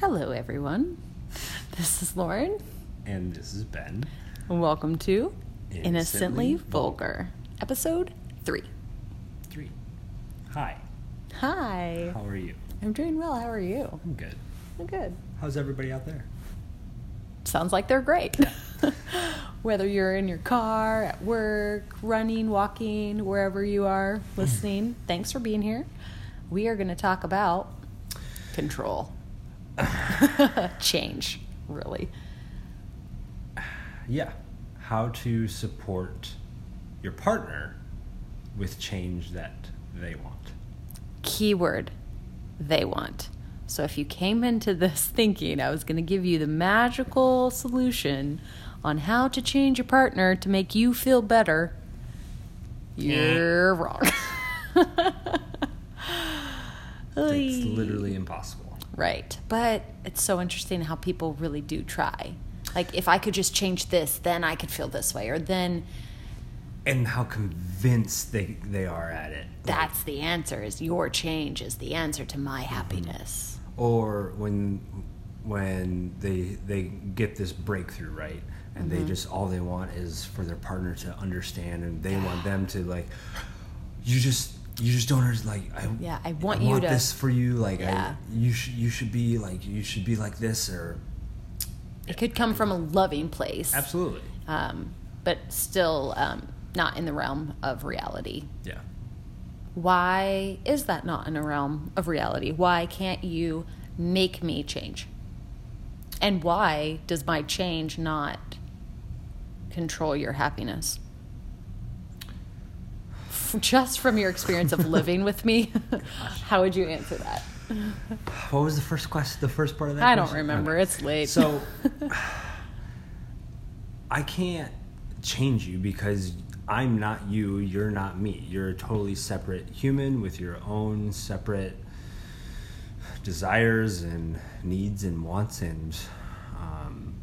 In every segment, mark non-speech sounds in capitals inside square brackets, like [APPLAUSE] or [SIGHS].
Hello, everyone. This is Lauren, And this is Ben. welcome to Innocently Innocently Vulgar. Vulgar, episode three. Three. Hi. Hi. How are you? I'm doing well. How are you? I'm good. I'm good. How's everybody out there? Sounds like they're great. [LAUGHS] Whether you're in your car, at work, running, walking, wherever you are [LAUGHS] listening, thanks for being here. We are going to talk about control, [LAUGHS] change, really. [SIGHS] Yeah. How to support your partner with change that they want. keyword they want. So if you came into this [LAUGHS] thinking I was going to give you the magical solution on how to change your partner to make you feel better, you're wrong. [LAUGHS] It's literally impossible. Right. But it's so interesting how people really do try. Like if I could just change this, then I could feel this way or then And how convinced they, they are at it. that's the answer is your change is the answer to my happiness. or when when they they get this breakthrough right and Mm-hmm. they just all they want is for their partner to understand and they want them to like you just you just don't like I Yeah, I want you to- this for you like Yeah. I you should you should be like you should be like this or It could come from a loving place. absolutely um, but still um, not in the realm of reality. yeah Why is that not in a realm of reality? Why can't you make me change? And why does my change not control your happiness? Just from your experience of living with me, [LAUGHS] how would you answer that? what was the first question the first part of that I don't remember. Okay. It's late. So [LAUGHS] I can't change you because I'm not you, you're not me. You're a totally separate human with your own separate desires and needs and wants and um,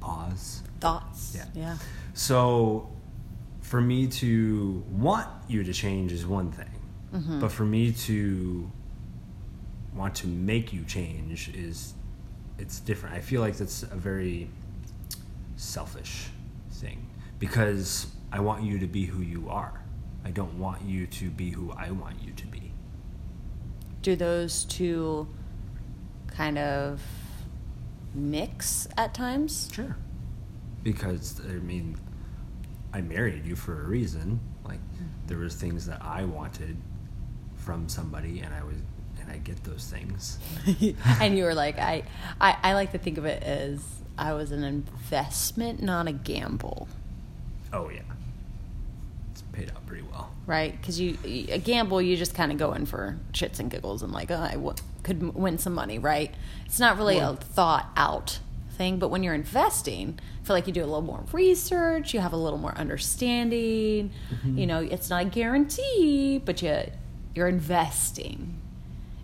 pause. thoughts. Yeah. Yeah. So for me to want you to change is one thing, Mm-hmm. but for me to want to make you change is it's different. I feel like that's a very selfish thing because I want you to be who you are. I don't want you to be who I want you to be. do those two kind of mix at times? Sure. Because I mean, I married you for a reason. Like there was things that I wanted from somebody, and I was, and I get those things. [LAUGHS] and you were like, I, I, I like to think of it as I was an investment, not a gamble, Oh yeah, it's paid out pretty well. right? Because you, a gamble, you just kind of go in for shits and giggles and like, oh, I w- could win some money, right? It's not really a thought out thing, but when you're investing, I feel like you do a little more research, you have a little more understanding. Mm-hmm. You know, it's not a guarantee, but you, you're investing.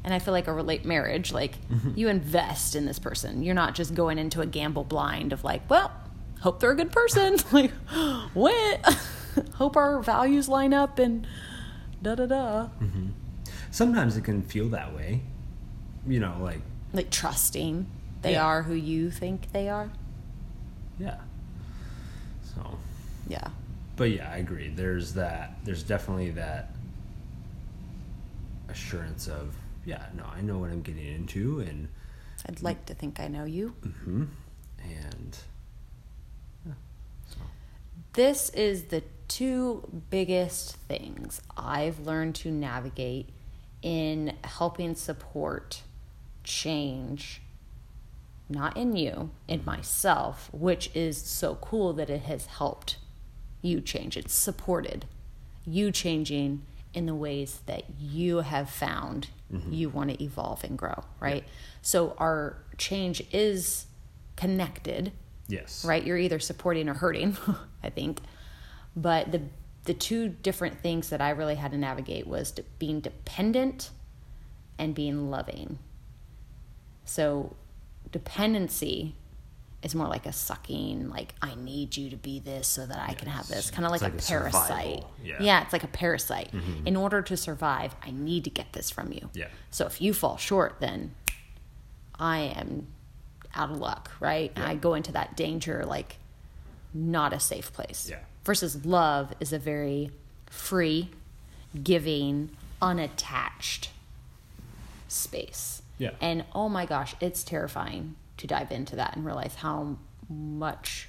And I feel like a relate marriage, like mm-hmm. you invest in this person. You're not just going into a gamble blind of like, well, hope they're a good person. [LAUGHS] like, [GASPS] what? [LAUGHS] hope our values line up and da da da. Mm-hmm. Sometimes it can feel that way, you know, like Like trusting they Yeah. are who you think they are. yeah. So, Yeah. but yeah, I agree. There's that. There's definitely that assurance of yeah, no, I know what I'm getting into, and I'd like to think I know you. Mm-hmm. and yeah, so. This is the two biggest things I've learned to navigate in helping support change, not in you, in myself, which is so cool that it has helped you change. It's supported you changing in the ways that you have found mm-hmm. you want to evolve and grow, right? So our change is connected Yes. right? You're either supporting or hurting, [LAUGHS] I think. But the the two different things that I really had to navigate was being dependent and being loving. So dependency is more like a sucking, like I need you to be this so that I can have this, kind of like, It's a a parasite. yeah. Mm-hmm. yeah, it's like a parasite. In order to survive, I need to get this from you. Yeah. So if you fall short, then I am out of luck, right? And I go into that danger like not a safe place. Yeah. Versus love is a very free, giving, unattached space. Yeah. And oh my gosh, it's terrifying to dive into that and realize how much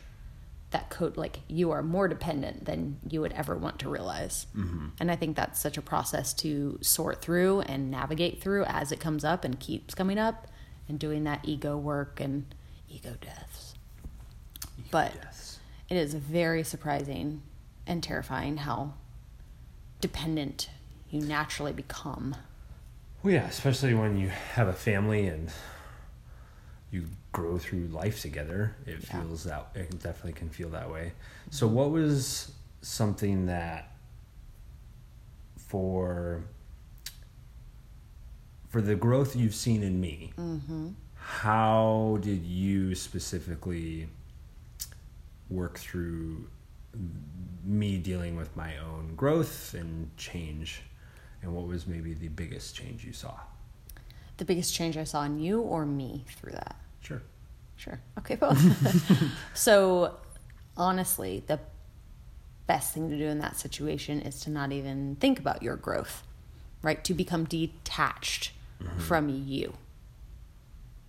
that code like you are more dependent than you would ever want to realize. Mm-hmm. And I think that's such a process to sort through and navigate through as it comes up and keeps coming up and doing that ego work and ego deaths. but Yes. it is very surprising and terrifying how dependent you naturally become. Well, yeah, especially when you have a family and you grow through life together. It Yeah. feels that it definitely can feel that way. So, what was something that for for the growth you've seen in me? Mm-hmm. How did you specifically work through me dealing with my own growth and change? And what was maybe the biggest change you saw? The biggest change I saw in you or me through that? Sure. Sure. Okay, both. [LAUGHS] so, honestly, the best thing to do in that situation is to not even think about your growth, right? To become detached mm-hmm. from you,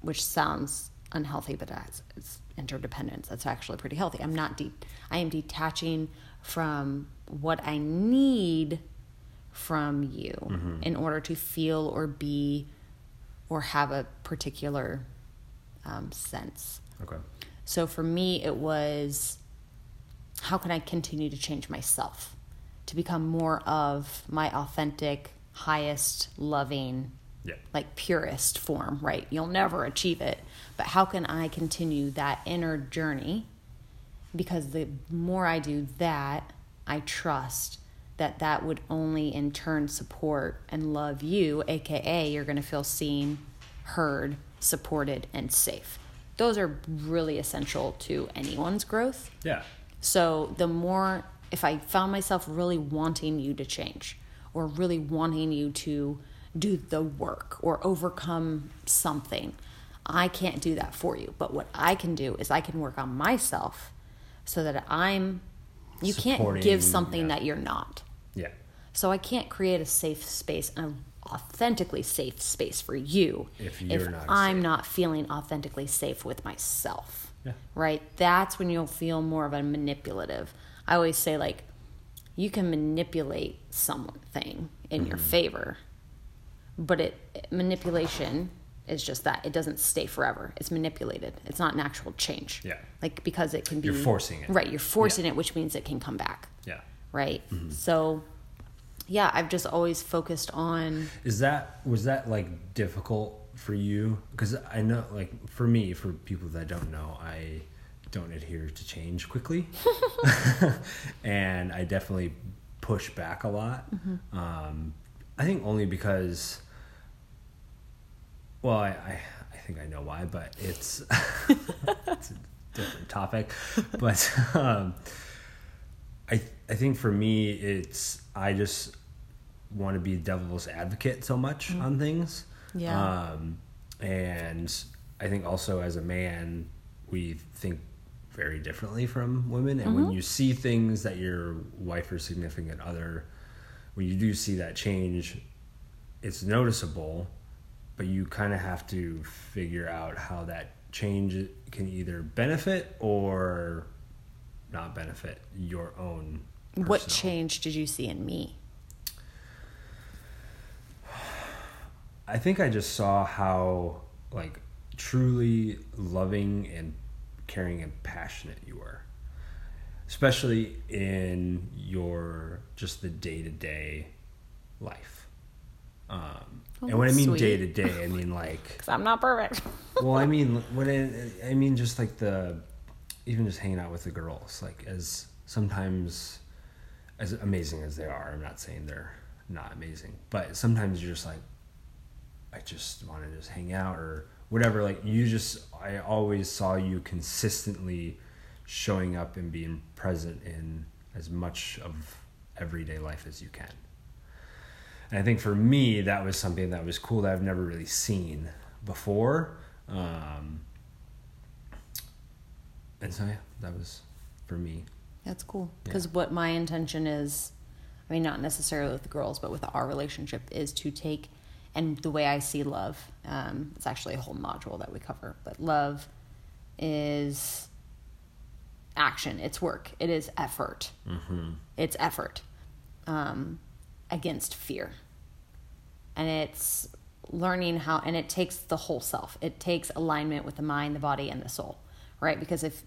which sounds unhealthy, but it's, it's interdependence. That's actually pretty healthy. I'm not de- I am detaching from what I need from you in order to feel or be or have a particular um, sense. Okay. So for me, it was how can I continue to change myself to become more of my authentic, highest, loving, Yeah. like purest form, right? You'll never achieve it. But how can I continue that inner journey? Because the more I do that, I trust that that would only in turn support and love you, aka you're going to feel seen, heard, supported, and safe. Those are really essential to anyone's growth. Yeah. So the more, if I found myself really wanting you to change or really wanting you to do the work or overcome something, I can't do that for you. But what I can do is I can work on myself so that I'm, you can't give something yeah. that you're not. So I can't create a safe space, an authentically safe space for you If you're not I'm safe. not feeling authentically safe with myself. Yeah. Right? That's when you'll feel more of a manipulative. I always say like you can manipulate something in your Mm-hmm. favor, but it manipulation is just that. It doesn't stay forever. It's manipulated. It's not an actual change. Yeah. Like because it can be You're forcing it. Right, you're forcing Yeah. it, which means it can come back Yeah. right? Mm-hmm. So, yeah, I've just always focused on. Is that was that like difficult for you? Because I know, like for me, for people that don't know, I don't adhere to change quickly, [LAUGHS] [LAUGHS] and I definitely push back a lot. Um, I think only because, well, I, I I think I know why, but it's [LAUGHS] it's a different topic, but. Um, I think for me it's I just want to be devil's advocate so much on things. Yeah. Um, and I think also as a man we think very differently from women and when you see things that your wife or significant other when you do see that change it's noticeable but you kind of have to figure out how that change can either benefit or not benefit your own What change did you see in me? I think I just saw how like truly loving and caring and passionate you were. Especially in your just the day-to-day life. Um, Oh, and when I mean day to day, I mean [LAUGHS] like Because I'm not perfect. [LAUGHS] well, I mean, when I, I mean, just like the, even just hanging out with the girls, like as sometimes, as amazing as they are, I'm not saying they're not amazing, but sometimes you're just like, I just want to just hang out or whatever. Like you just, I always saw you consistently showing up and being present in as much of everyday life as you can. And I think for me, that was something that was cool that I've never really seen before. Um, and so yeah, that was for me. That's cool. Because Yeah. what my intention is, I mean, not necessarily with the girls, but with our relationship, is to take, and the way I see love, um, it's actually a whole module that we cover, but love is action, it's work, it is effort. Mm-hmm. It's effort um, against fear. And it's learning how, and it takes the whole self. It takes alignment with the mind, the body, and the soul, right? Because if,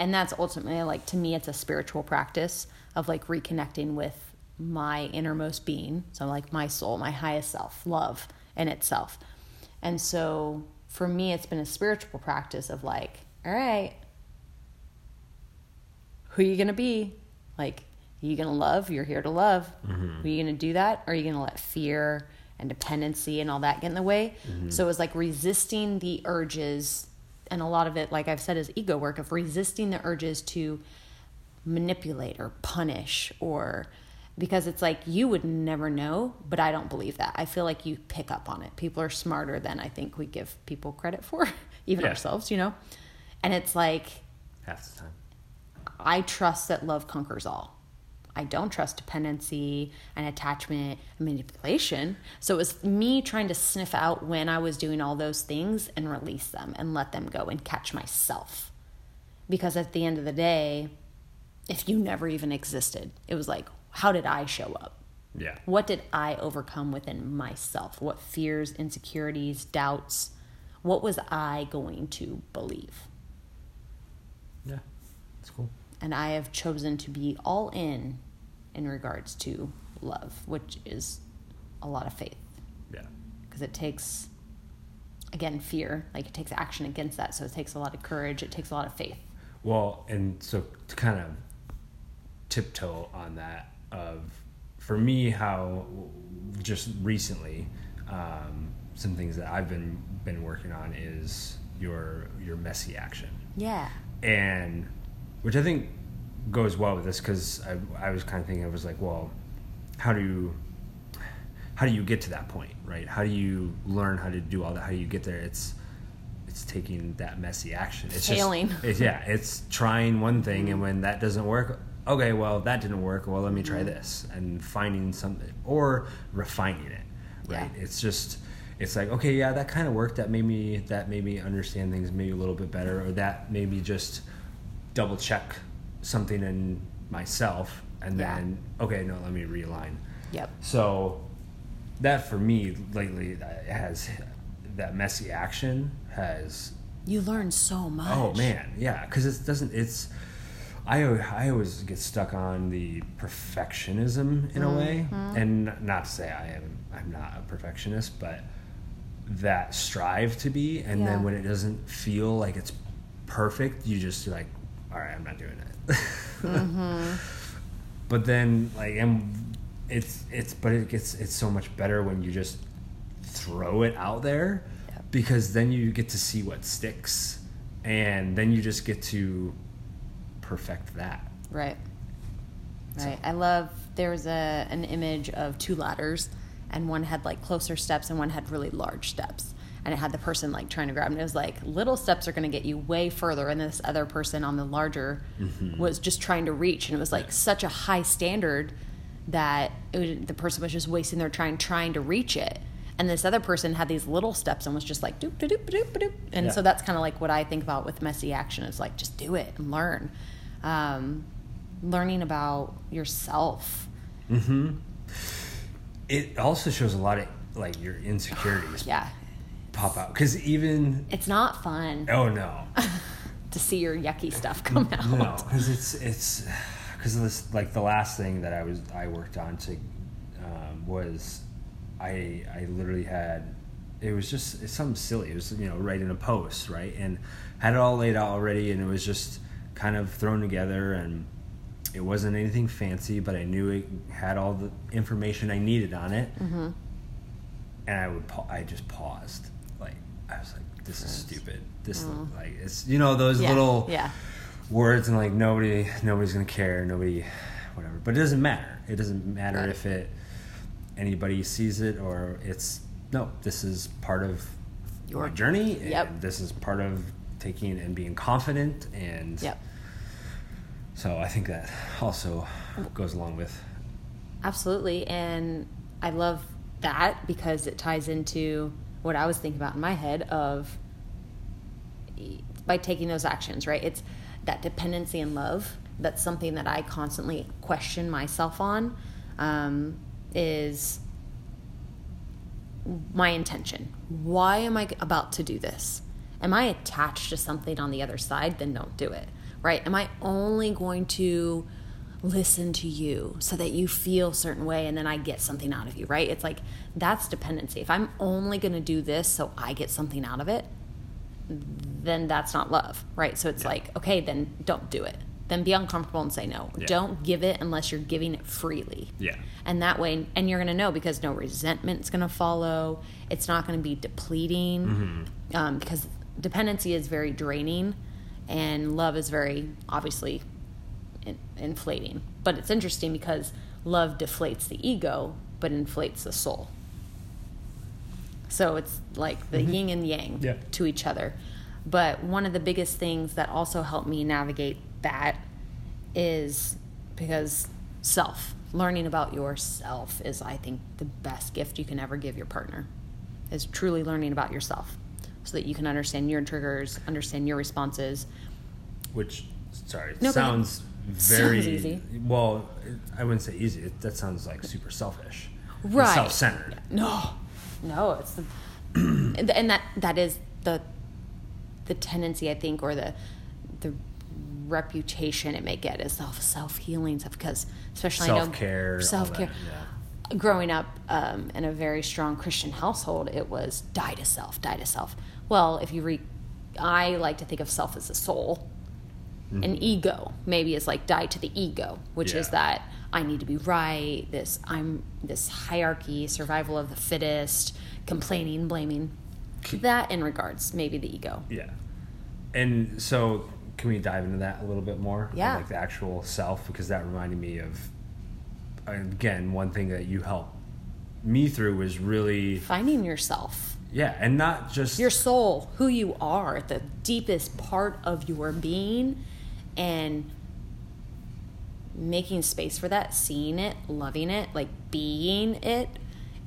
and that's ultimately like to me, it's a spiritual practice of like reconnecting with my innermost being. So, like my soul, my highest self, love in itself. And so, for me, it's been a spiritual practice of like, all right, who are you gonna be? Like, are you gonna love? You're here to love. Mm-hmm. Are you gonna do that? Or are you gonna let fear and dependency and all that get in the way? Mm-hmm. So it was like resisting the urges, and a lot of it, like I've said, is ego work of resisting the urges to manipulate or punish or because it's like you would never know, but I don't believe that. I feel like you pick up on it. People are smarter than I think we give people credit for, [LAUGHS] even Yeah. ourselves, you know? And it's like Half the time. I trust that love conquers all. I don't trust dependency and attachment and manipulation. So it was me trying to sniff out when I was doing all those things and release them and let them go and catch myself. Because at the end of the day, if you never even existed, it was like, how did I show up? Yeah. What did I overcome within myself? What fears, insecurities, doubts? What was I going to believe? Yeah. It's cool. And I have chosen to be all in in regards to love, which is a lot of faith Yeah. because it takes again fear, like it takes action against that, so it takes a lot of courage, it takes a lot of faith. Well, and so to kind of tiptoe on that, of for me, how just recently, um, some things that I've been been working on is your your messy action, Yeah. and which I think goes well with this because I I was kind of thinking I was like, well, how do you how do you get to that point, right? How do you learn how to do all that? How do you get there? It's it's taking that messy action. It's Failing. Just, it's, yeah, it's trying one thing, and mm-hmm. when that doesn't work, okay, well that didn't work. Well, let me try mm-hmm. this, and finding something or refining it. Right? Yeah. It's just it's like okay, yeah, that kind of worked. That made me that made me understand things maybe a little bit better, or that maybe just double check something in myself, and Yeah. then okay, no, let me realign. Yep. So that for me lately has that messy action has You learn so much. oh man yeah because it doesn't it's I I always get stuck on the perfectionism in a way mm-hmm. and not to say I am I'm not a perfectionist but that strive to be and Yeah. then when it doesn't feel like it's perfect you just like all right I'm not doing it mm-hmm. [LAUGHS] but then like and it's it's but it gets it's so much better when you just throw it out there Yep. because then you get to see what sticks and then you just get to perfect that Right. Right. I love there was a an image of two ladders and one had like closer steps and one had really large steps. And it had the person like trying to grab and it was like little steps are gonna get you way further and this other person on the larger was just trying to reach and it was like such a high standard that it was, the person was just wasting their time trying to reach it. And this other person had these little steps and was just like doop doop doop doop doop. And Yeah. so that's kind of like what I think about with messy action. It's like just do it and learn. Um, learning about yourself. mm-hmm. it also shows a lot of like your insecurities Yeah, pop out. Because even it's not fun. Oh no. [LAUGHS] To see your yucky stuff come out. no because it's it's because this like the last thing that i was i worked on to um, was i i literally had it was just it's something silly. It was you know writing a post right? And had it all laid out already and it was just kind of thrown together and it wasn't anything fancy but i knew it had all the information i needed on it. Mm-hmm. and I would pa- I just paused I was like this is stupid this mm. like it's you know those Yeah, little yeah. words and like nobody nobody's gonna care nobody whatever but it doesn't matter it doesn't matter Right. if it anybody sees it or it's no this is part of my journey. Yep. this is part of taking and being confident. And Yep. so I think that also goes along with Absolutely. And I love that because it ties into what I was thinking about in my head of by taking those actions, right? It's that dependency and love. That's something that I constantly question myself on. Um, is my intention. Why am I about to do this? Am I attached to something on the other side? Then don't do it, right? Am I only going to listen to you so that you feel a certain way and then I get something out of you, right? It's like that's dependency. If I'm only going to do this so I get something out of it, then that's not love, right? So it's like, okay, then don't do it. Then be uncomfortable and say no. Yeah. Don't give it unless you're giving it freely. Yeah. And that way, and you're going to know because no resentment's going to follow. It's not going to be depleting um, because dependency is very draining and love is very obviously in, inflating. But it's interesting because love deflates the ego but inflates the soul. So it's like the mm-hmm. yin and yang Yeah. to each other. But one of the biggest things that also helped me navigate that is because self, learning about yourself is, I think, the best gift you can ever give your partner, is truly learning about yourself so that you can understand your triggers, understand your responses. which sorry No, sounds very Sounds easy. well i wouldn't say easy it, that sounds like super selfish Right. self-centered No, no, it's [CLEARS THROAT] the and that that is the the tendency I think, or the the reputation it may get is self self healing stuff because especially Self-care, all I know that, self care. yeah. Growing up um, in a very strong Christian household, it was die to self, die to self. Well, if you read, I like to think of self as a soul. An ego maybe is like die to the ego, which is Mm-hmm. That I need to be right. This I'm this hierarchy, survival of the fittest, complaining, blaming. That in regards maybe the ego. yeah and so can we dive into that a little bit more Yeah. like the actual self because that reminded me of again one thing that you helped me through was really Finding yourself, yeah and not just your soul, who you are, the deepest part of your being, and making space for that, seeing it, loving it, like being it,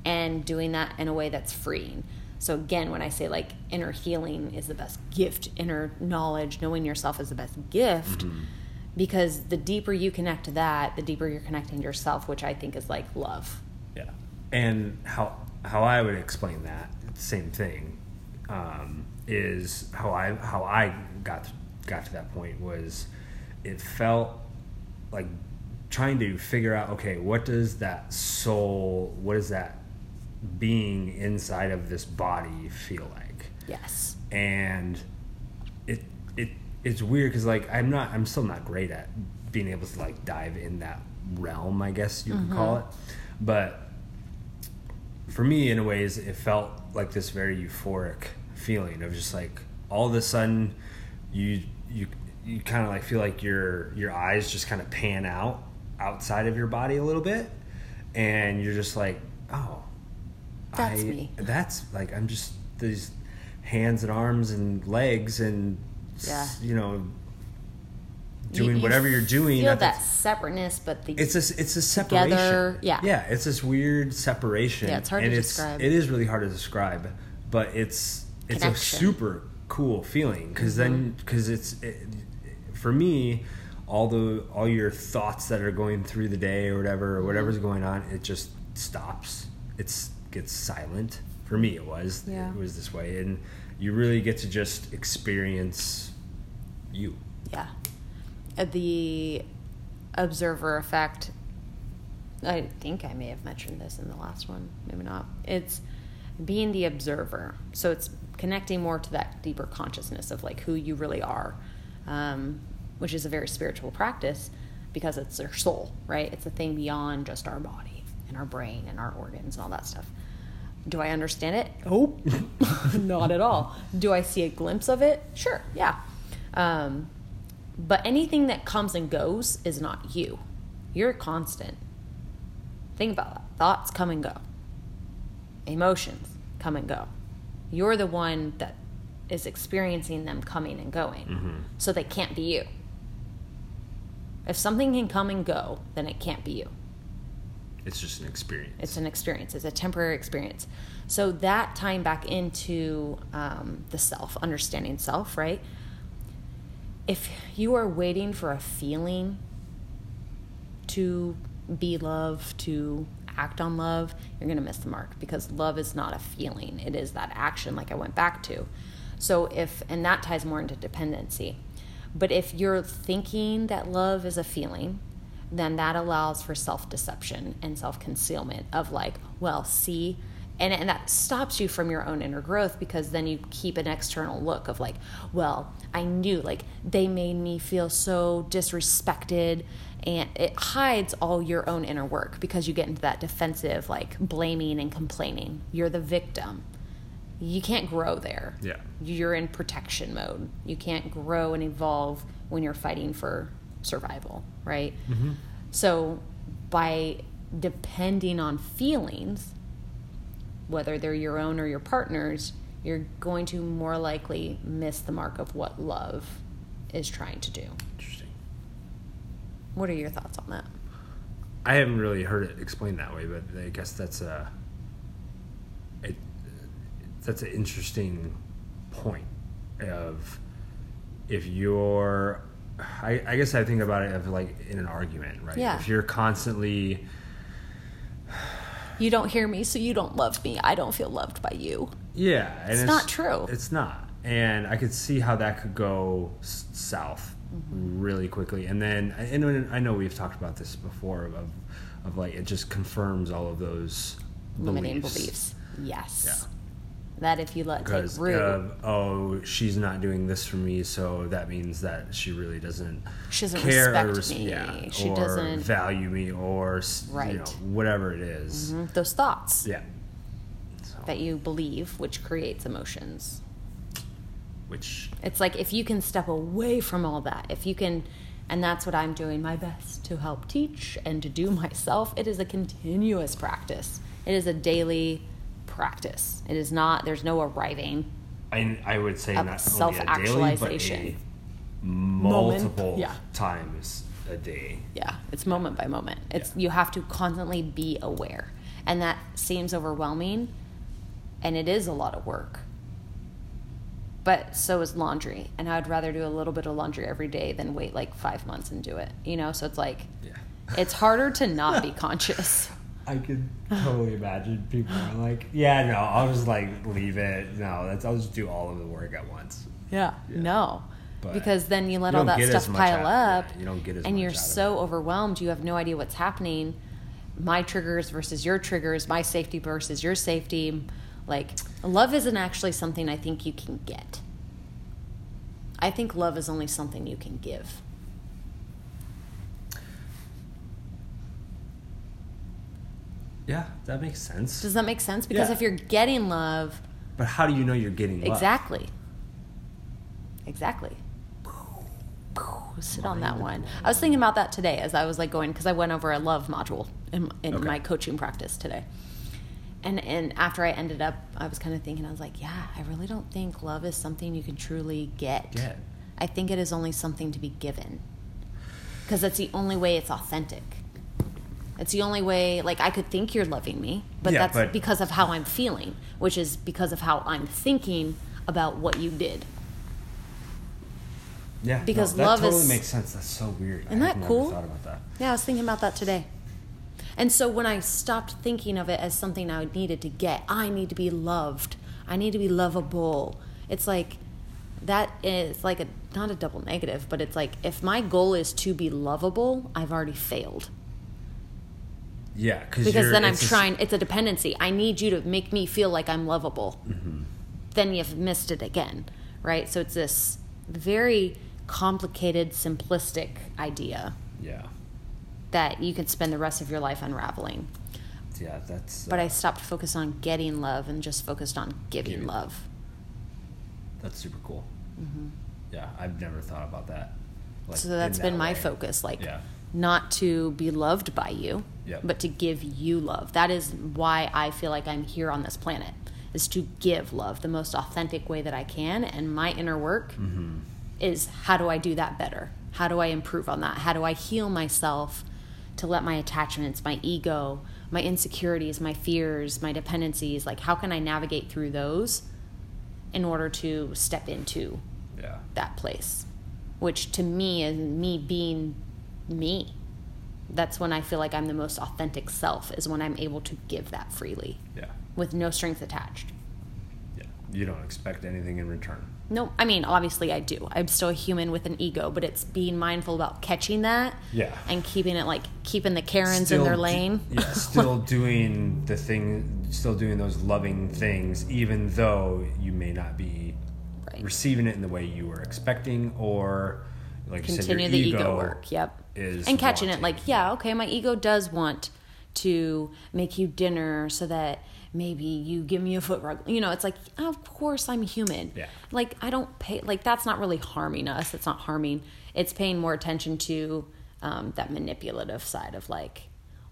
and doing that in a way that's freeing. So again, when I say like inner healing is the best gift, inner knowledge, knowing yourself is the best gift, because the deeper you connect to that, the deeper you're connecting to yourself, which I think is like love. Yeah, and how how I would explain that same thing um, is how I how I got got to that point was it felt like trying to figure out okay what does that soul what does that being inside of this body feel like? Yes. and it it it's weird because like I'm not I'm still not great at being able to like dive in that realm I guess you could call mm-hmm. it. But for me in a ways it felt like this very euphoric feeling of just like all of a sudden you you you kind of like feel like your your eyes just kind of pan out outside of your body a little bit and you're just like oh That's I, me. that's like I'm just these hands and arms and legs and Yeah. you know doing you whatever you're doing Feel that separateness, but the it's a it's a separation. Together, yeah. yeah. It's this weird separation. Yeah, it's hard and to it's, describe. It is really hard to describe, but it's it's a super cool feeling because then Mm-hmm. because it's it, for me all the all your thoughts that are going through the day or whatever or whatever's Mm-hmm. going on it just stops. It's gets silent. For me, it was Yeah. it was this way, and you really get to just experience you. yeah, Uh, the observer effect. I think I may have mentioned this in the last one, maybe not. It's being the observer. So it's connecting more to that deeper consciousness of like who you really are, um, which is a very spiritual practice because it's our soul, right? It's a thing beyond just our body and our brain and our organs and all that stuff. Do I understand it? Nope, [LAUGHS] not at all. Do I see a glimpse of it? Sure, yeah. Um, but anything that comes and goes is not you. You're constant. Think about that. Thoughts come and go. Emotions come and go. You're the one that is experiencing them coming and going. Mm-hmm. So they can't be you. If something can come and go, then it can't be you. It's just an experience. It's an experience. It's a temporary experience. So that tying back into um, the self, understanding self, right? If you are waiting for a feeling to be love, to act on love, you're going to miss the mark because love is not a feeling. It is that action, like I went back to. So if, and that ties more into dependency. But if you're thinking that love is a feeling, then that allows for self deception and self concealment of like, well, see, and, and that stops you from your own inner growth because then you keep an external look of like, well, I knew, like, they made me feel so disrespected. And it hides all your own inner work because you get into that defensive, like, blaming and complaining. You're the victim. You can't grow there. Yeah. You're in protection mode. You can't grow and evolve when you're fighting for survival, right? Mm-hmm. So by depending on feelings, whether they're your own or your partner's, you're going to more likely miss the mark of what love is trying to do. Interesting. What are your thoughts on that? I haven't really heard it explained that way, but I guess that's a that's an interesting point of if you're I, I guess I think about it of like in an argument, right? Yeah. If you're constantly You don't hear me, so you don't love me. I don't feel loved by you. yeah, and It's not true. It's not, and I could see how that could go south Mm-hmm. really quickly, and then and I know we've talked about this before of of like it just confirms all of those Limiting beliefs. beliefs. Yes. Yeah. That if you let take root, of oh she's not doing this for me so that means that she really doesn't She doesn't care respect or, res- me. yeah, She or doesn't- value me or s- you know whatever it is. Mhm. those thoughts yeah so, that you believe, which creates emotions. which It's like if you can step away from all that, if you can, and that's what I'm doing my best to help teach and to do [LAUGHS] myself. It is a continuous practice. It is a daily practice. It is not. There's no arriving. I, I would say not daily but self-actualization. a multiple Moment, yeah. times a day Yeah, it's moment by moment. It's you have to constantly be aware, and that seems overwhelming, and it is a lot of work. But so is laundry, and I'd rather do a little bit of laundry every day than wait like five months and do it. You know, so it's like yeah it's harder to not be [LAUGHS] conscious. I could [LAUGHS] totally imagine people are like, yeah, no, I'll just like leave it. No, that's I'll just do all of the work at once. Yeah, Yeah. no. But because then you let you all don't that get as stuff much pile out- up yeah, you don't get as and much you're out of so overwhelmed you have no idea what's happening my triggers versus your triggers my safety versus your safety like love isn't actually something i think you can get i think love is only something you can give Yeah, that makes sense. does that make sense because Yeah. if you're getting love But how do you know you're getting love? Exactly. Exactly. Sit on that one. I was thinking about that today as I was like going because I went over a love module in, in Okay. my coaching practice today. And and after I ended up, I was kind of thinking, I was like, yeah, I really don't think love is something you can truly get. Get. I think it is only something to be given. Because that's the only way it's authentic. It's the only way, like, I could think you're loving me, but Yeah, that's but- because of how I'm feeling, which is because of how I'm thinking about what you did. Yeah, Because no, that love totally is- makes sense. That's so weird. Isn't that cool? Thought about that. Yeah, I was thinking about that today. And so when I stopped thinking of it as something I needed to get, I need to be loved. I need to be lovable. It's like that is like a not a double negative, but it's like if my goal is to be lovable, I've already failed. Yeah, cause Because then I'm it's a s- trying it's a dependency. I need you to make me feel like I'm lovable. Then you've missed it again, right? So it's this very complicated, simplistic idea yeah, that you can spend the rest of your life unraveling. yeah. That's. But uh, I stopped focused on getting love and just focused on giving Giving. love. That's super cool. Yeah, I've never thought about that. like, so that's been that my way. focus, like Yeah. not to be loved by you, But to give you love. That is why I feel like I'm here on this planet. is to give love the most authentic way that I can. And my inner work mm-hmm. is how do I do that better? How do I improve on that? How do I heal myself to let my attachments, my ego, my insecurities, my fears, my dependencies, like how can I navigate through those in order to step into Yeah. that place? Which to me is me being me. That's when I feel like I'm the most authentic self, is when I'm able to give that freely Yeah. with no strings attached. Yeah. You don't expect anything in return. No, I mean, obviously I do. I'm still a human with an ego, but it's being mindful about catching that Yeah. and keeping it like keeping the Karens in Still their do- lane. yeah, still [LAUGHS] doing the thing, still doing those loving things, even though you may not be Right. receiving it in the way you were expecting, or like you said, Continue your the ego, ego, work. Yep. Is and catching it like, yeah, okay, my ego does want to make you dinner so that maybe you give me a foot rub. You know, it's like, of course I'm human. Yeah. Like I don't pay like that's not really harming us. It's not harming. It's paying more attention to um, that manipulative side of like,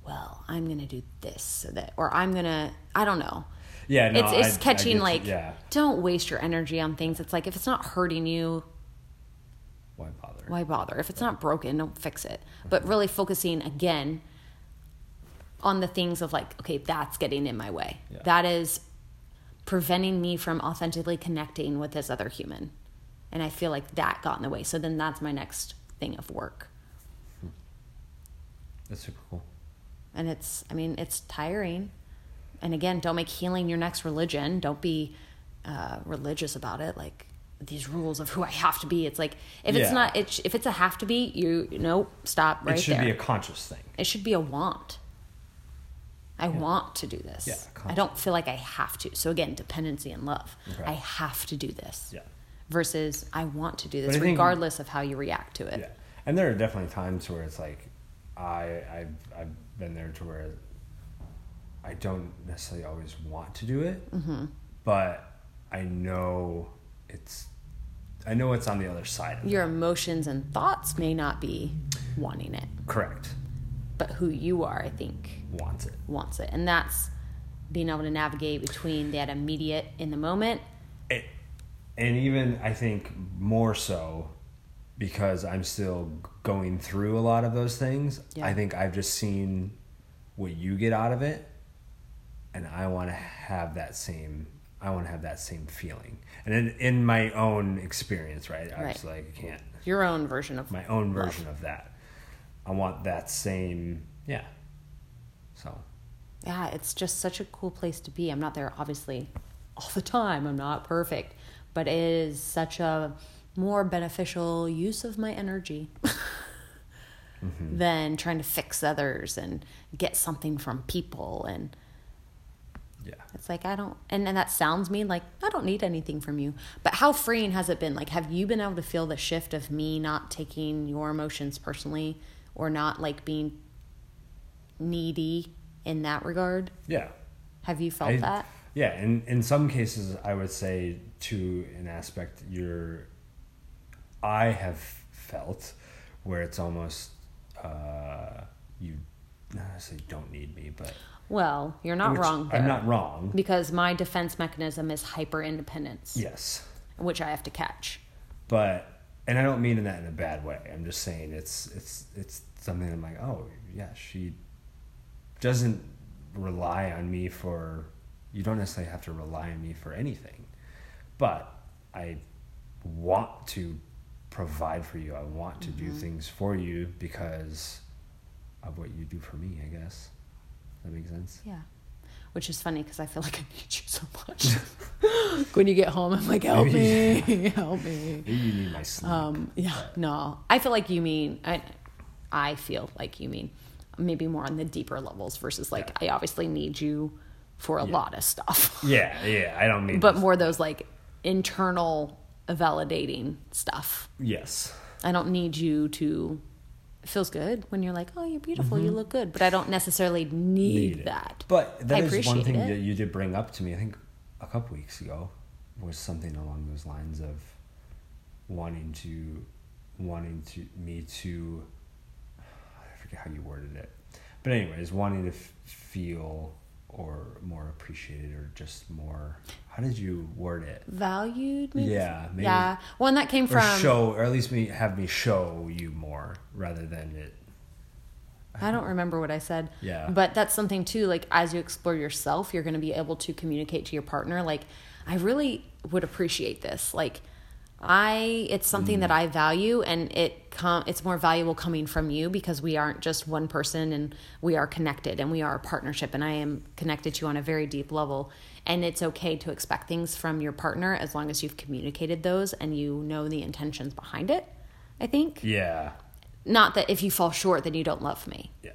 well, I'm gonna do this so that or I'm gonna I don't know. Yeah, no, it's it's I- I catching get like yeah. don't waste your energy on things. It's like if it's not hurting you, Why bother? why bother? If it's not broken, don't fix it. But really focusing again on the things of like, okay, that's getting in my way. Yeah. That is preventing me from authentically connecting with this other human. And I feel like that got in the way. So then that's my next thing of work. That's super cool. And it's, I mean, it's tiring. And again, don't make healing your next religion. Don't be uh, religious about it. Like these rules of who I have to be. It's like if it's not, it, if it's a have to be, you no stop right there. it should there. be a conscious thing. it should be a want. I want to do this. Yeah, I don't feel like I have to. So again, dependency and love. Okay. I have to do this. Yeah. Versus I want to do this think- regardless of how you react to it. Yeah, and there are definitely times where it's like, I I've I've been there to where I don't necessarily always want to do it, Mm-hmm. but I know it's I know it's on the other side of Your it. emotions and thoughts may not be wanting it, Correct, but who you are, I think, wants it. wants it. And that's being able to navigate between that immediate in the moment. it and even I think more so because I'm still going through a lot of those things. Yeah. I think I've just seen what you get out of it, and I want to have that same. I want to have that same feeling, and in, in my own experience, right? I was like, I can't. Your own version of My own love. version of that. I want that same. Yeah. So. yeah, it's just such a cool place to be. I'm not there obviously all the time. I'm not perfect, but it is such a more beneficial use of my energy mm-hmm. [LAUGHS] than trying to fix others and get something from people and Yeah. it's like I don't and, and that sounds mean like I don't need anything from you. But how freeing has it been? Like have you been able to feel the shift of me not taking your emotions personally or not like being needy in that regard? Yeah. Have you felt I- that? Yeah, in in some cases, I would say to an aspect you're. I have felt where it's almost uh, you not necessarily don't need me, but Well, you're not which wrong there. I'm not wrong. Because my defense mechanism is hyper independence, Yes, which I have to catch. but and I don't mean in that in a bad way. I'm just saying it's it's it's something I'm like, oh yeah, she doesn't rely on me for. You don't necessarily have to rely on me for anything, but I want to provide for you. I want to do mm-hmm. things for you because of what you do for me. I guess that makes sense. Yeah. Which is funny because I feel like I need you so much. [LAUGHS] [LAUGHS] when you get home, I'm like, help me, help me. Maybe you need my sleep. Um, yeah, no. I feel like you mean, I, I feel like you mean maybe more on the deeper levels versus like, I obviously need you for a lot of stuff. [LAUGHS] yeah, yeah. I don't mean. but more those like internal validating stuff. yes. I don't need you to. It feels good when you're like, oh, you're beautiful, you look good, but I don't necessarily need, Mm-hmm. need that. But that I is one thing it. that you did bring up to me. I think a couple weeks ago was something along those lines of wanting to, wanting to me to. I forget how you worded it, but anyways, wanting to f- feel or more appreciated or just more how did you word it Valued, maybe? Yeah, maybe. Yeah. One that came or from. show or at least me have me show you more rather than it I don't remember what I said. Yeah. But that's something too, like as you explore yourself, you're going to be able to communicate to your partner, like, I really would appreciate this. Like, I, it's something Mm. that I value and it com- it's more valuable coming from you because we aren't just one person and we are connected and we are a partnership and I am connected to you on a very deep level. And it's okay to expect things from your partner as long as you've communicated those and you know the intentions behind it, I think. yeah Not that if you fall short, then you don't love me yeah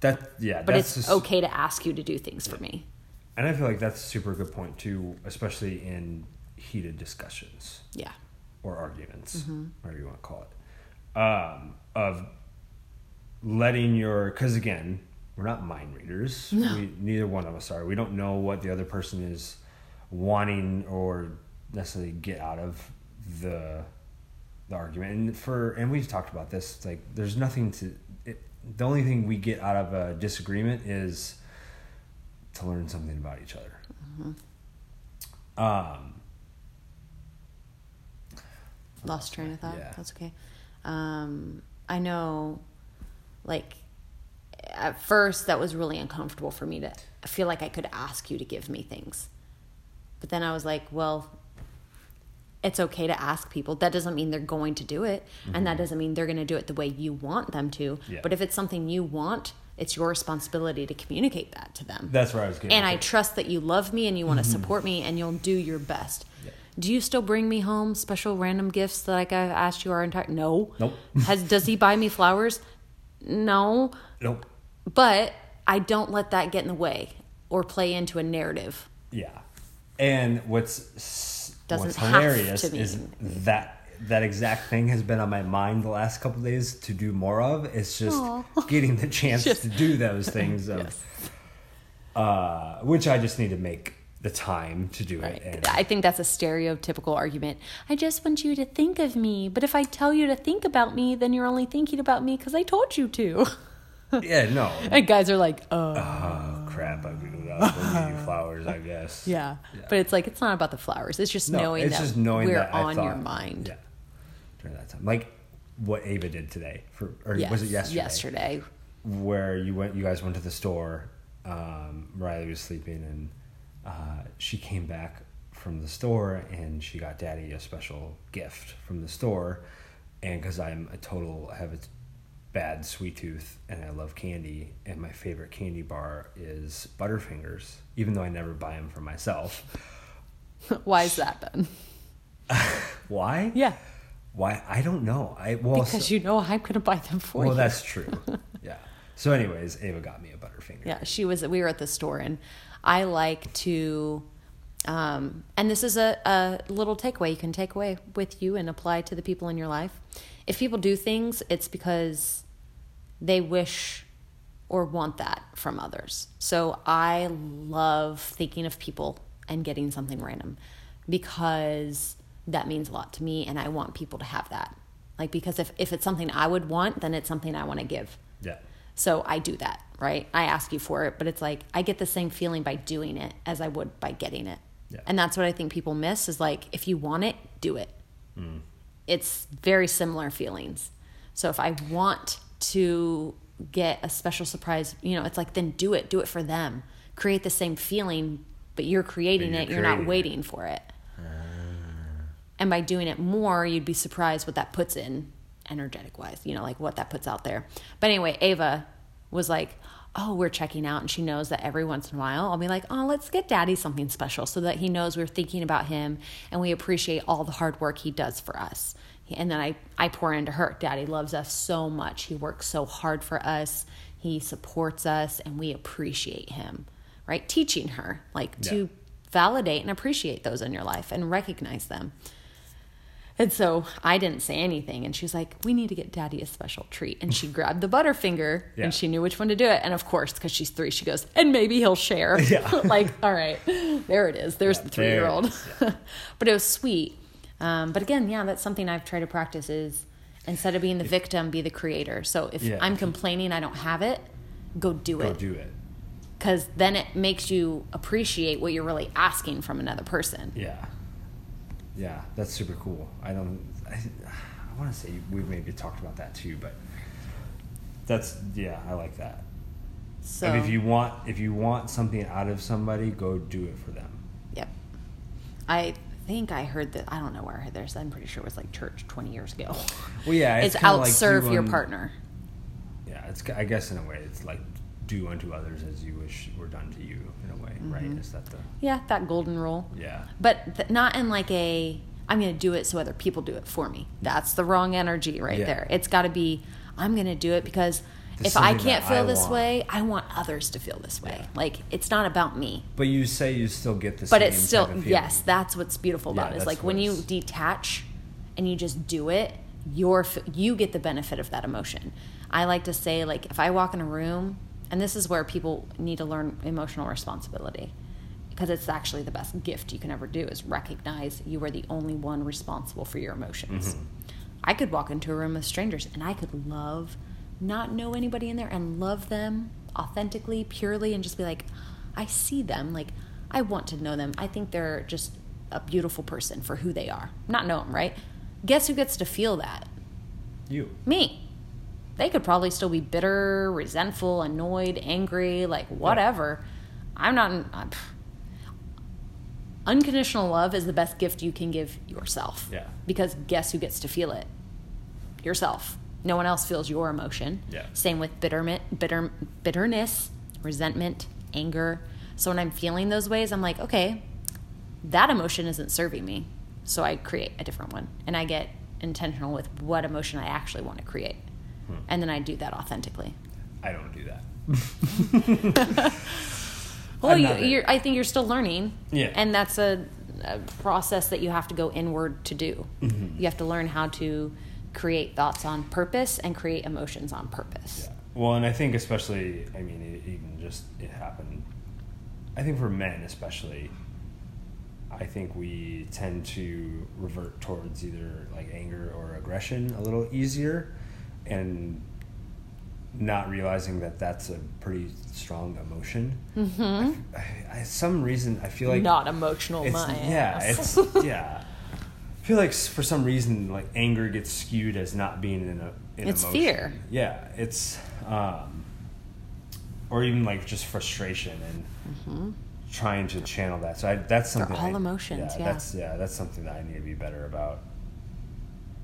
that yeah but that's it's just- okay to ask you to do things for me. and i feel like that's a super good point too especially in heated discussions Yeah. Or arguments, Mm-hmm. whatever you want to call it, um, of letting your because again, we're not mind readers. We, neither one of us are. We don't know what the other person is wanting or necessarily get out of the the argument. And for and we've talked about this. It's like there's nothing to. It, the only thing we get out of a disagreement is to learn something about each other. Um, Lost train of thought. Yeah. That's okay. Um, I know, like, at first that was really uncomfortable for me to I feel like I could ask you to give me things. But then I was like, well, it's okay to ask people. That doesn't mean they're going to do it. And that doesn't mean they're going to do it the way you want them to. Mm-hmm. Yeah. But if it's something you want, it's your responsibility to communicate that to them. that's where I was getting. and. I trust that you love me and you want to support me and you'll do your best. Do you still bring me home special random gifts that like I've asked you our entire? No. Nope. [LAUGHS] Has does he buy me flowers? No. Nope. But I don't let that get in the way or play into a narrative. Yeah, and what's Doesn't what's hilarious is that that exact thing has been on my mind the last couple days to do more of. It's just Aw. [LAUGHS] getting the chance Just- to do those things, of, [LAUGHS] Yes. uh, which I just need to make the time to do Right. it. And I think that's a stereotypical argument. I just want you to think of me, but if I tell you to think about me, then you're only thinking about me because I told you to. [LAUGHS] yeah, no. and guys are like, oh. Oh crap! I blew it up. We'll give you flowers, I guess. [LAUGHS] Yeah. Yeah. But it's like it's not about the flowers. It's just No, knowing it's that just knowing we're that on your mind. Yeah, during that time, like what Ava did today, for or Yes, was it yesterday? Yesterday. where you went you guys went to the store um, riley was sleeping and uh, she came back from the store and she got daddy a special gift from the store and because i'm a total I have a bad sweet tooth and i love candy and my favorite candy bar is butterfingers even though i never buy them for myself [LAUGHS] Why is that then? [LAUGHS] why Yeah. why i don't know i well Because so- you know I'm to buy them for well you. Well that's true [LAUGHS] yeah so anyways ava got me a butterfinger Yeah, she was. We were at the store, and I like to. Um, and this is a, a little takeaway you can take away with you and apply to the people in your life. If people do things, it's because they wish or want that from others. So I love thinking of people and getting something random because that means a lot to me, and I want people to have that. Like because if if it's something I would want, then it's something I want to give. yeah So I do that, right? I ask you for it, but it's like I get the same feeling by doing it as I would by getting it. Yeah. And that's what I think people miss is like if you want it, do it. Mm. It's very similar feelings. So if I want to get a special surprise, you know, it's like then do it. Do it for them. Create the same feeling, but you're creating you're it. You're not creating it. waiting for it. And by doing it more, you'd be surprised what that puts in energetic wise, you know, like what that puts out there. But anyway, Ava was like, Oh, we're checking out. And she knows that every once in a while I'll be like, Oh, let's get daddy something special so that he knows we're thinking about him and we appreciate all the hard work he does for us. And then I, I pour into her. Daddy loves us so much. He works so hard for us. He supports us and we appreciate him, right? Teaching her, like Yeah. to validate and appreciate those in your life and recognize them. And so I didn't say anything. And she's like, We need to get daddy a special treat. And she grabbed the Butterfinger Yeah. and she knew which one to do it. And of course, because she's three, she goes, And maybe he'll share. Yeah. [LAUGHS] like, all right, there it is. There's Yeah, the three year old. [LAUGHS] but it was sweet. Um, but again, yeah, that's something I've tried to practice is instead of being the victim, be the creator. So if. I'm complaining I don't have it, go do go it. Go do it because then it makes you appreciate what you're really asking from another person. Yeah. Yeah, that's super cool. I don't. I, I want to say we've maybe talked about that too, but that's yeah, I like that. So I mean, if you want if you want something out of somebody, go do it for them. Yep. I think I heard that. I don't know where I heard this. I'm pretty sure it was like church 20 years ago. Well, yeah, It's, like outserve your partner. Yeah, it's I guess in a way it's like do unto others as you wish were done to you in a way, right? Mm-hmm. Is that the Yeah, that golden rule. yeah? But th- not in like a, I'm going to do it so other people do it for me. That's the wrong energy right Yeah. there. It's got to be, I'm going to do it because if I can't feel I this want. way, I want others to feel this way. Yeah. Like, it's not about me. But you say you still get the But it's still, yes, that's what's beautiful Yeah, about it. Is like when you detach and you just do it, you're, you get the benefit of that emotion. I like to say, like, if I walk in a room, and this is where people need to learn emotional responsibility because it's actually the best gift you can ever do is recognize you are the only one responsible for your emotions. Mm-hmm. I could walk into a room with strangers and I could love, not know anybody in there and love them authentically, purely, and just be like, I see them. Like, I want to know them. I think they're just a beautiful person for who they are. Not know them, right? Guess who gets to feel that? You. Me. They could probably still be bitter, resentful, annoyed, angry, like whatever. I'm not. I'm, unconditional love is the best gift you can give yourself. Yeah. Because guess who gets to feel it? Yourself. No one else feels your emotion. Yeah. Same with bitterment, bitter, bitterness, resentment, anger. So when I'm feeling those ways, I'm like, okay, that emotion isn't serving me. So I create a different one. And I get intentional with what emotion I actually want to create. Hmm. And then I do that authentically. I don't do that. [LAUGHS] Well, I'm you, you're, I think you're still learning. Yeah. And that's a, a process that you have to go inward to do. Mm-hmm. You have to learn how to create thoughts on purpose and create emotions on purpose. Yeah. Well, and I think especially, I mean, it, even just it happened. I think for men especially, I think we tend to revert towards either like anger or aggression a little easier, and not realizing that that's a pretty strong emotion. Mm-hmm. I, I, some reason I feel like Not emotional, it's, yeah, ass. it's [LAUGHS] yeah. I feel like for some reason, like anger gets skewed as not being in a. In It's emotion. fear. Yeah, it's, um, or even like just frustration and trying to channel that. So I, that's Mm-hmm. They're something. all I- emotions, yeah. that's yeah, that's something that I need to be better about,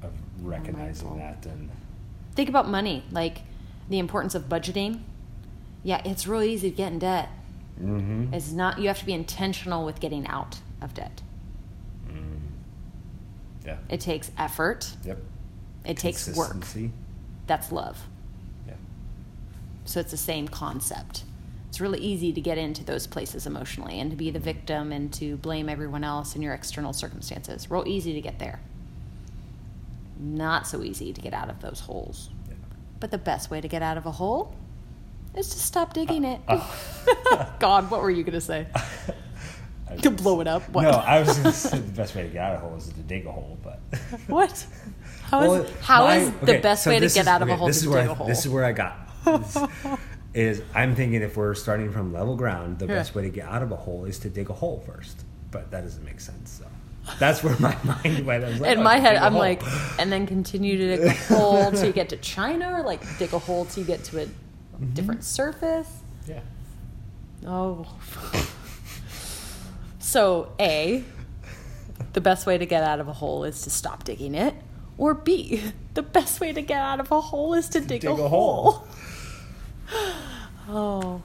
of recognizing mindful. that and Think about money, like the importance of budgeting. Yeah, it's really easy to get in debt. mm-hmm. It's not, you have to be intentional with getting out of debt. yeah, It takes effort, yep, it takes work. Consistency. That's love. Yeah, So it's the same concept. It's really easy to get into those places emotionally and to be the victim and to blame everyone else and your external circumstances. Real easy to get there. Not so easy to get out of those holes. yeah. But the best way to get out of a hole is to stop digging it. Uh, [LAUGHS] God, what were you going to say? [LAUGHS] To blow it up? What? No, I was going to say the best way to get out of a hole is to dig a hole, but. [LAUGHS] What? How is, Well, how my- is the okay, best so way to get is- out of a hole this to is where dig I, a hole? This is where I got. This is I'm thinking if we're starting from level ground, the Yeah. best way to get out of a hole is to dig a hole first. But that doesn't make sense. So that's where my [LAUGHS] mind went. I was like, In oh, my head, I'm like, and then continue to dig a hole till you get to China, or like dig a hole till you get to a Mm-hmm. different surface. yeah, Oh. so, A, the best way to get out of a hole is to stop digging it. Or B, the best way to get out of a hole is to dig, dig a, a hole. oh,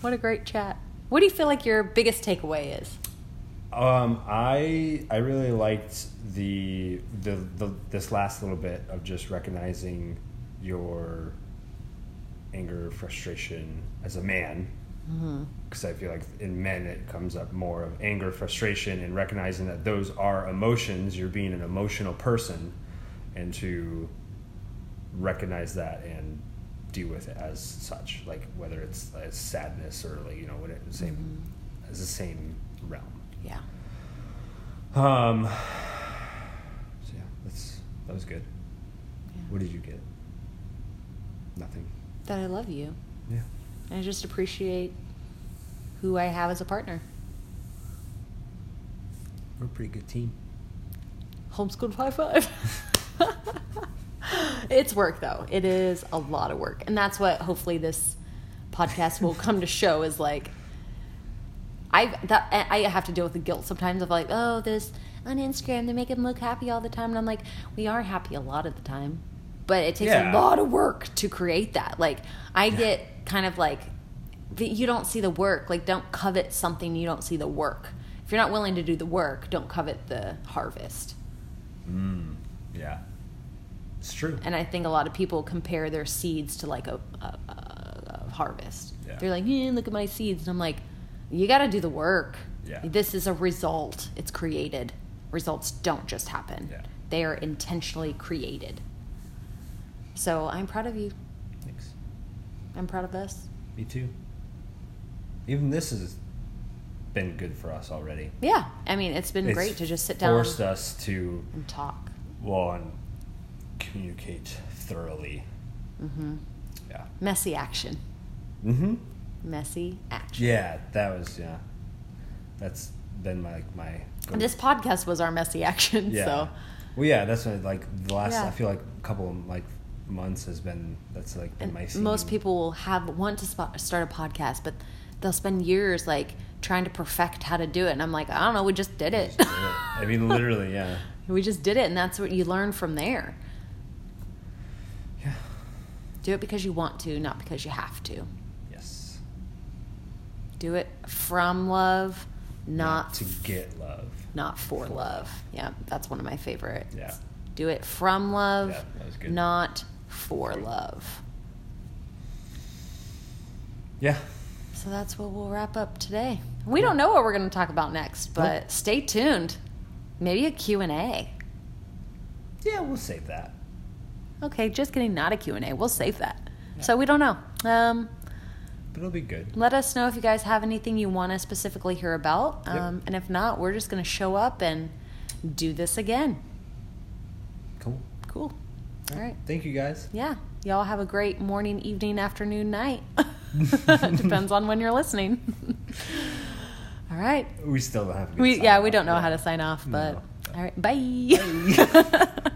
what a great chat. What do you feel like your biggest takeaway is? Um, I I really liked the, the the this last little bit of just recognizing your anger, frustration as a man. Mm-hmm. Because I feel like in men it comes up more of anger, frustration, and recognizing that those are emotions. You're being an emotional person, and to recognize that and deal with it as such, like whether it's as sadness or like you know what it same mm-hmm. as the same. Yeah. Um. So yeah, that's that was good. Yeah. What did you get? Nothing. That I love you. Yeah. And I just appreciate who I have as a partner. We're a pretty good team. Homeschooled high five. [LAUGHS] it's work though. It is a lot of work, and that's what hopefully this podcast will come to show is like. I that I have to deal with the guilt sometimes of like, oh, this on Instagram they make them look happy all the time, and I'm like, we are happy a lot of the time, but it takes Yeah. a lot of work to create that. Like, I get kind of like, the, you don't see the work. Like, don't covet something you don't see the work. If you're not willing to do the work, don't covet the harvest. Mm, yeah. It's true. And I think a lot of people compare their seeds to like a, a, a, a harvest. Yeah. They're like, yeah, look at my seeds. And I'm like, you got to do the work. Yeah. This is a result. It's created. Results don't just happen. Yeah. They are intentionally created. So I'm proud of you. Thanks. I'm proud of us. Me too. Even this has been good for us already. Yeah. I mean, it's been It's great to just sit down Forced us to and talk. and communicate thoroughly. Mm-hmm. Yeah. Messy action. Mm-hmm. Messy action. Yeah, that was yeah. That's been my like my. go- This podcast was our messy action. yeah. So Well, yeah, that's what like the last. Yeah. I feel like a couple of like months has been that's like been And my. most people will have want to spot, start a podcast, but they'll spend years like trying to perfect how to do it. And I'm like, I don't know, we just did it. Just do it. I mean, literally, [LAUGHS] yeah. we just did it, and that's what you learn from there. Yeah. Do it because you want to, not because you have to. Do it from love, not to get love. not for love. Yeah, that's one of my favorites. Yeah. Do it from love, Yeah, that was good. not for love. Yeah. So that's what we'll wrap up today. We don't know what we're going to talk about next, but Nope. stay tuned. Maybe a Q&A. Yeah, we'll save that. Okay, just kidding, not a Q&A. We'll save that. So we don't know. Um, But it'll be good. let us know if you guys have anything you want to specifically hear about. Yep. Um, and if not, we're just going to show up and do this again. Cool. Cool. All right. Thank you guys. Yeah. Y'all have a great morning, evening, afternoon, night. [LAUGHS] [LAUGHS] Depends on when you're listening. [LAUGHS] All right. We still don't have. We yeah, we don't know how to sign off, but No. all right. Bye. Bye.